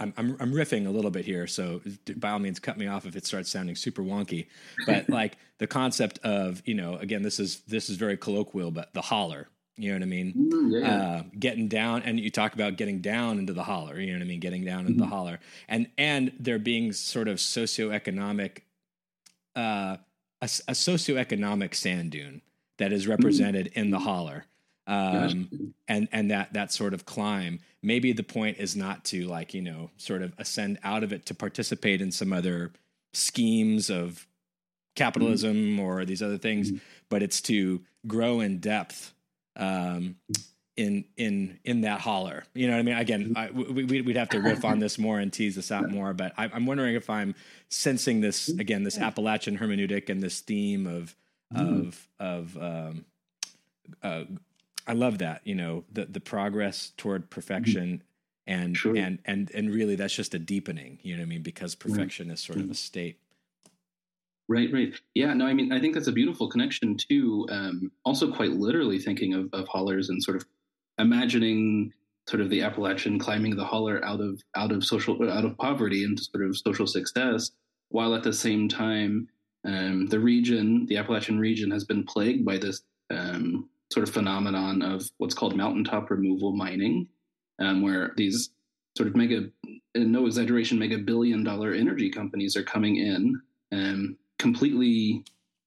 I'm, I'm, I'm riffing a little bit here, so by all means, cut me off if it starts sounding super wonky. But <laughs> like the concept of you know, again, this is this is very colloquial, but the holler, you know what I mean? Mm, yeah. Uh, getting down, and you talk about getting down into the holler. You know what I mean? Getting down into mm-hmm. the holler, and and there being sort of socioeconomic, uh, a, a socioeconomic sand dune that is represented mm-hmm. in the holler, um, and and that that sort of climb. Maybe the point is not to like you know sort of ascend out of it to participate in some other schemes of capitalism mm-hmm. or these other things, mm-hmm. but it's to grow in depth um, in in in that holler. You know what I mean? Again, I, we, would have to riff on this more and tease this out more. But I, am wondering if I'm sensing this again, this Appalachian hermeneutic and this theme of mm. of of um, uh, I love that. You know, the the progress toward perfection. And, sure. and and and really that's just a deepening you know what i mean because perfection is sort of a state Right, right. Yeah, no, I mean, I think that's a beautiful connection too. Um, also, quite literally thinking of, of hollers and sort of imagining sort of the Appalachian climbing the holler out of out of social out of poverty into sort of social success, while at the same time, um, the region, the Appalachian region, has been plagued by this um, sort of phenomenon of what's called mountaintop removal mining, um, where these sort of mega, no exaggeration, mega billion dollar energy companies are coming in. Um, completely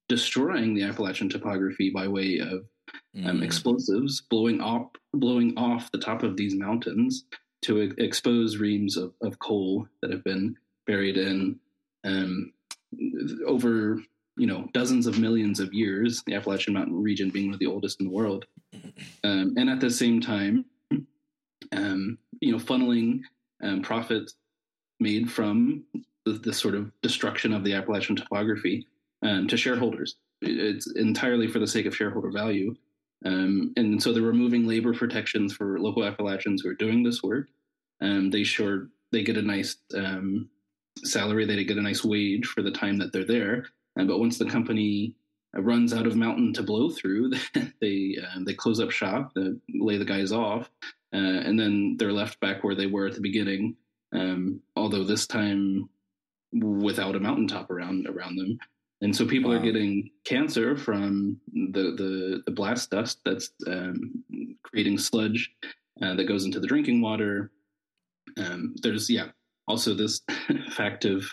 destroying the Appalachian topography by way of um, mm. explosives, blowing off blowing off the top of these mountains to e- expose reams of, of coal that have been buried in um, over you know dozens of millions of years. The Appalachian Mountain region being one of the oldest in the world, um, and at the same time, um, you know, funneling um, profits made from the, the sort of destruction of the Appalachian topography um, to shareholders. It's entirely for the sake of shareholder value. Um, and so they're removing labor protections for local Appalachians who are doing this work. Um, they sure they get a nice salary, they get a nice wage for the time that they're there. Um, but once the company runs out of mountain to blow through, <laughs> they uh, they close up shop, uh, lay the guys off, uh, and then they're left back where they were at the beginning. Um, although this time without a mountaintop around around them. And so people wow. are getting cancer from the, the, the blast dust that's um, creating sludge uh, that goes into the drinking water. Um, there's, yeah, also this <laughs> fact of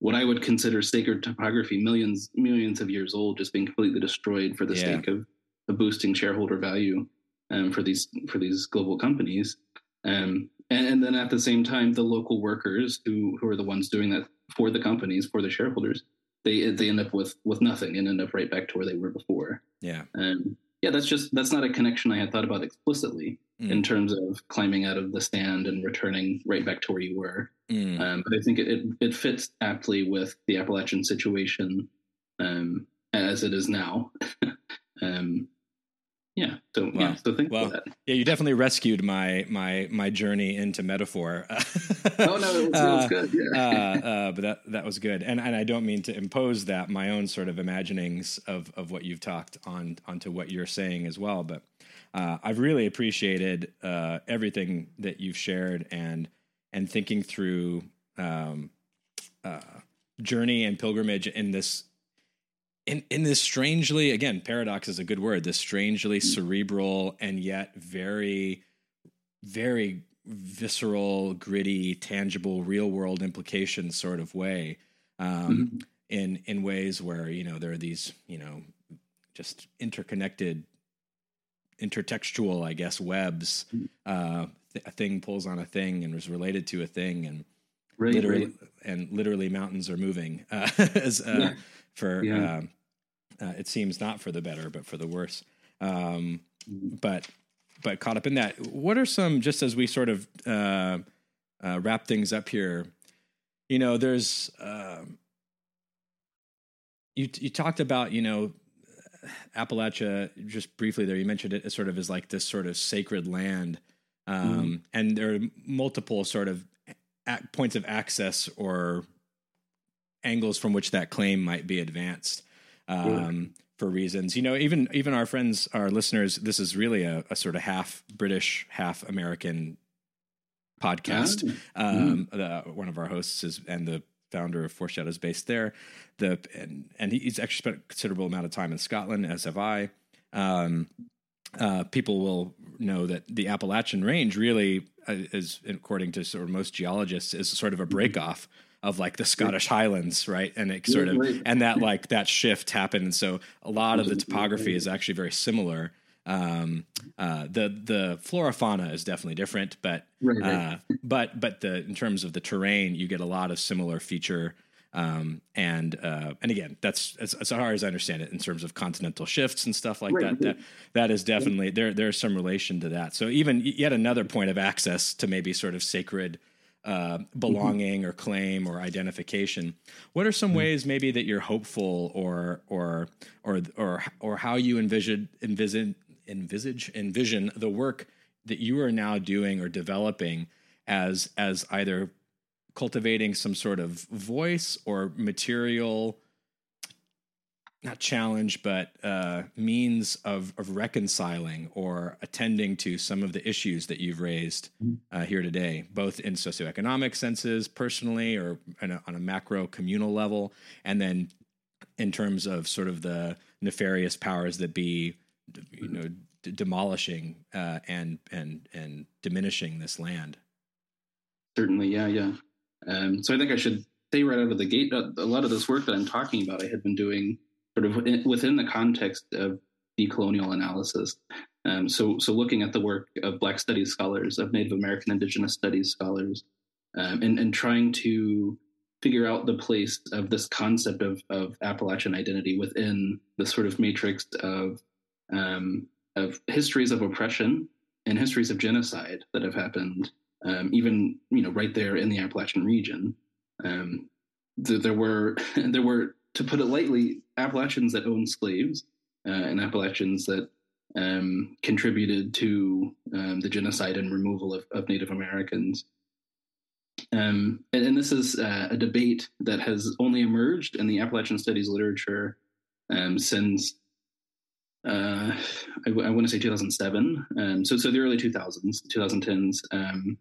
what I would consider sacred topography, millions millions of years old, just being completely destroyed for the yeah. sake of, of boosting shareholder value um, for these for these global companies. Um, and, and, then at the same time, the local workers who who are the ones doing that for the companies, for the shareholders, they they end up with with nothing and end up right back to where they were before. Yeah. And yeah, that's just that's not a connection I had thought about explicitly mm. in terms of climbing out of the stand and returning right back to where you were. Mm. Um, but I think it, it, it fits aptly with the Appalachian situation um, as it is now. <laughs> um, yeah. So wow. yeah. So think well, that. Yeah, you definitely rescued my my my journey into metaphor. <laughs> oh no, it was, it was uh, good. Yeah. uh, <laughs> uh, but that that was good, and and I don't mean to impose that my own sort of imaginings of of what you've talked on onto what you're saying as well. But uh, I've really appreciated uh, everything that you've shared and and thinking through um, uh, journey and pilgrimage in this in in this strangely again paradox is a good word this strangely mm-hmm. cerebral and yet very very visceral gritty tangible real world implications sort of way um, mm-hmm. in in ways where you know there are these you know just interconnected intertextual i guess webs mm-hmm. Uh, a thing pulls on a thing and is related to a thing and literally and literally mountains are moving uh, <laughs> as uh, yeah. for yeah. Um, uh, it seems not for the better, but for the worse. Um, but but caught up in that, what are some just as we sort of uh, uh, wrap things up here? You know, there's um, you you talked about you know Appalachia just briefly there. You mentioned it as sort of as like this sort of sacred land, um, mm-hmm. and there are multiple sort of points of access or angles from which that claim might be advanced um, for reasons. You know, even even our friends, our listeners, this is really a, a sort of half British, half American podcast. Ah, um, mm-hmm. the, one of our hosts is and the founder of Foreshadows based there. The and, and he's actually spent a considerable amount of time in Scotland, as have I. Um, uh, people will know that the Appalachian Range really uh, is, according to sort of most geologists, is sort of a break off. Mm-hmm of like the Scottish Highlands, right? And it sort of and that like that shift happened, and so a lot of the topography is actually very similar. Um, uh, the the flora fauna is definitely different, but. Uh, but but the in terms of the terrain, you get a lot of similar feature. Um, and uh, and again, that's as, as far as I understand it, in terms of continental shifts and stuff like right, that, that that is definitely there. There's some relation to that. So even yet another point of access to maybe sort of sacred uh, belonging mm-hmm. or claim or identification. What are some mm-hmm. ways maybe that you're hopeful or or or or or how you envision envision envisage envision the work that you are now doing or developing as as either cultivating some sort of voice or material not challenge, but uh, means of, of reconciling or attending to some of the issues that you've raised mm-hmm. uh, here today, both in socioeconomic senses, personally, or a, on a macro communal level, and then in terms of sort of the nefarious powers that be, you know, d- demolishing uh, and and and diminishing this land. Certainly, yeah, yeah. Um, so I think I should say right out of the gate, uh, a lot of this work that I'm talking about, I had been doing sort of within the context of decolonial analysis. Um, so, so looking at the work of Black Studies scholars, of Native American Indigenous Studies scholars, um, and, and trying to figure out the place of this concept of, of Appalachian identity within the sort of matrix of um, of histories of oppression and histories of genocide that have happened, um, even you know right there in the Appalachian region. Um, th- there were <laughs> there were to put it lightly, Appalachians that owned slaves uh, and Appalachians that um, contributed to um, the genocide and removal of, of Native Americans. Um, and, and, this is uh, a debate that has only emerged in the Appalachian studies literature um, since uh, I, I want to say 2007. Um, so, so the early 2000s, 2010s. Um,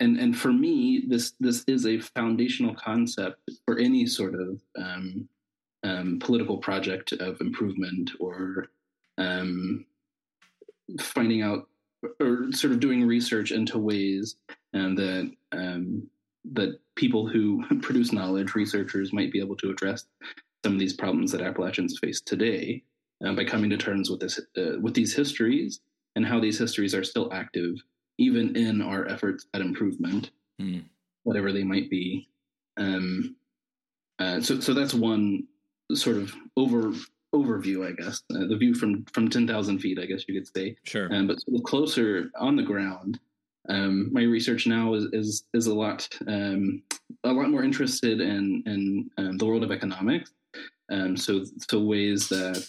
and and for me, this this is a foundational concept for any sort of um, um, political project of improvement or um, finding out or sort of doing research into ways um, that um, that people who <laughs> produce knowledge, researchers, might be able to address some of these problems that Appalachians face today uh, by coming to terms with this uh, with these histories and how these histories are still active even in our efforts at improvement, mm. whatever they might be. Um, uh, so, so that's one sort of over overview, I guess, uh, the view from from ten thousand feet, I guess you could say. Sure. Um, but sort of closer on the ground, um, my research now is is is a lot um, a lot more interested in in um, the world of economics. Um, so so ways that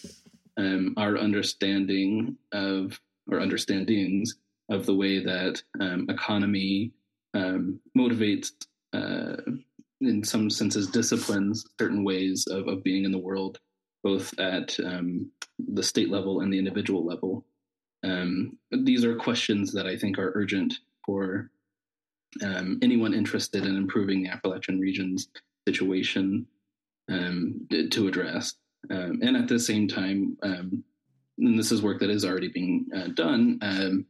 um, our understanding of or understandings of the way that um, economy um, motivates, uh, in some senses, disciplines certain ways of, of being in the world, both at um, the state level and the individual level. Um, these are questions that I think are urgent for um, anyone interested in improving the Appalachian region's situation to address. Um, and at the same time, um, and this is work that is already being uh, done, um,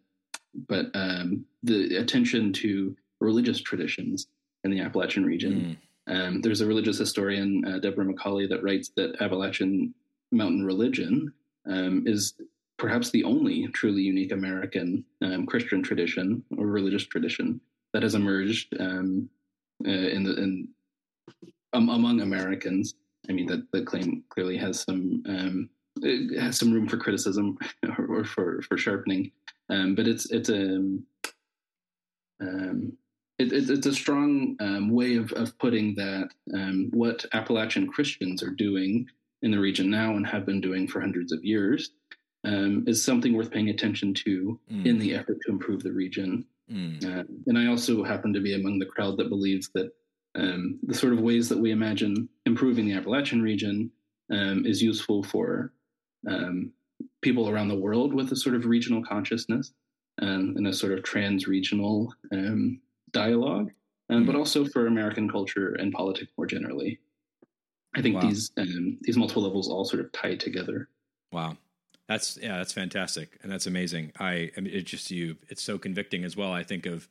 but um, the attention to religious traditions in the Appalachian region. Mm. there's a religious historian, uh, Deborah McCauley, that writes that Appalachian mountain religion is perhaps the only truly unique American um, Christian tradition or religious tradition that has emerged um, uh, in the in um, among Americans. I mean, that that claim clearly has some um, has some room for criticism <laughs> or, or for for sharpening, um, but it's it's a um, it, it, it's a strong um, way of, of putting that um, what Appalachian Christians are doing in the region now and have been doing for hundreds of years um, is something worth paying attention to mm. in the effort to improve the region. Mm. Uh, and I also happen to be among the crowd that believes that um, the sort of ways that we imagine improving the Appalachian region um, is useful for um, people around the world with a sort of regional consciousness um, and a sort of trans-regional um, dialogue, mm. but also for American culture and politics more generally. I think wow. these these multiple levels all sort of tie together. Wow. That's yeah, that's fantastic, and that's amazing. I, I mean, it's just you. It's so convicting as well. I think of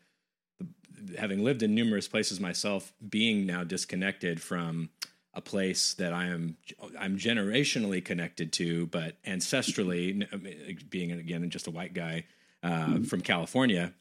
having lived in numerous places myself, being now disconnected from a place that I am I'm generationally connected to, but ancestrally, being again just a white guy uh, mm-hmm. from California,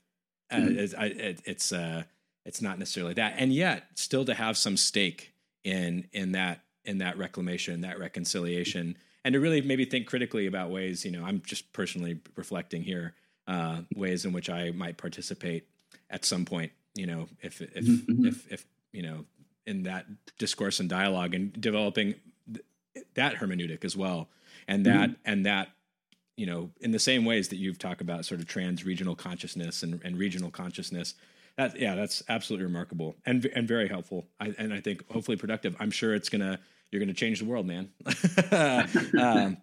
uh, mm-hmm. it's, I, it, it's uh, it's not necessarily that, and yet still to have some stake in in that in that reclamation, that reconciliation and to really maybe think critically about ways, you know, I'm just personally reflecting here, uh, ways in which I might participate at some point, you know, if, if, mm-hmm. if, if, you know, in that discourse and dialogue and developing th- that hermeneutic as well. And that, mm-hmm. and that, you know, in the same ways that you've talked about sort of trans regional consciousness and, and regional consciousness, that, yeah, that's absolutely remarkable and, and very helpful. I, and I think hopefully productive. I'm sure it's going to, you're going to change the world, man. <laughs> um,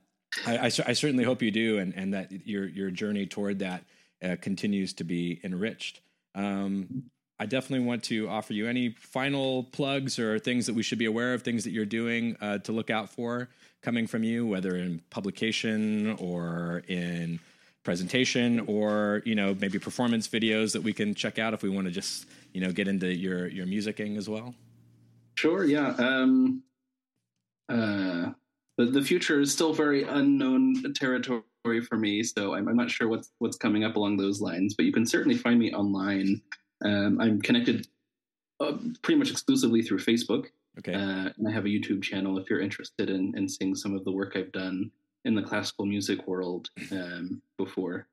I, I, I, certainly hope you do, and, and that your your journey toward that uh, continues to be enriched. Um, I definitely want to offer you any final plugs or things that we should be aware of, things that you're doing uh, to look out for coming from you, whether in publication or in presentation or you know maybe performance videos that we can check out if we want to just you know get into your your musicking as well. Sure. Yeah. Um, uh, the, the future is still very unknown territory for me, so I'm, I'm, not sure what's what's coming up along those lines. But you can certainly find me online. Um, I'm connected uh, pretty much exclusively through Facebook. Okay. Uh, and I have a YouTube channel if you're interested in, in seeing some of the work I've done in the classical music world um, before.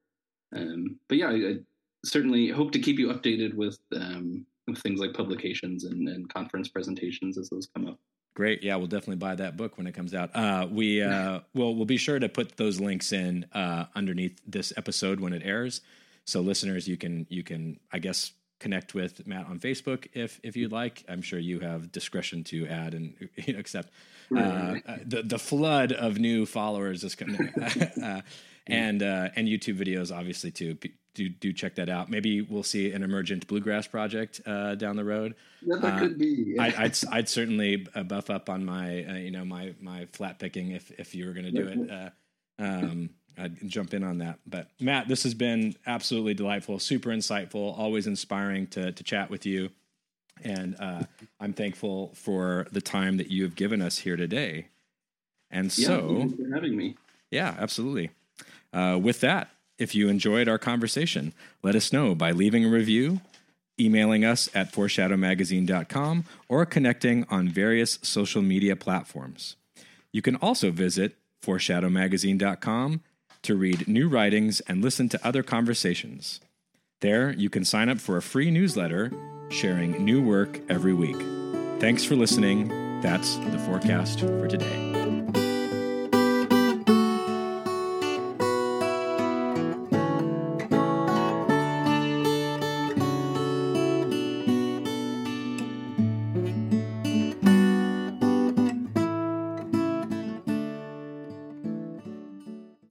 Um, but yeah, I, I, certainly hope to keep you updated with, um, with things like publications and, and conference presentations as those come up. Great. Yeah, we'll definitely buy that book when it comes out. Uh, we uh, <laughs> will we'll be sure to put those links in uh, underneath this episode when it airs. So listeners, you can you can I guess connect with Matt on Facebook if if you'd like. I'm sure you have discretion to add and <laughs> you know, accept uh, uh, the the flood of new followers is coming, uh, <laughs> <laughs> and uh, and YouTube videos obviously too do do check that out. Maybe we'll see an emergent bluegrass project uh, down the road. That uh, could be. I, would I'd, I'd certainly buff up on my uh, you know my my flat picking if if you were going to do it. Uh, um, I'd jump in on that. But Matt, this has been absolutely delightful, super insightful, always inspiring to to chat with you, and uh, I'm thankful for the time that you have given us here today. And so, yeah, having me. Yeah, absolutely. with that, if you enjoyed our conversation, let us know by leaving a review, emailing us at foreshadowmagazine.com, or connecting on various social media platforms. You can also visit foreshadowmagazine.com to read new writings and listen to other conversations. There, you can sign up for a free newsletter sharing new work every week. Thanks for listening. That's the forecast for today.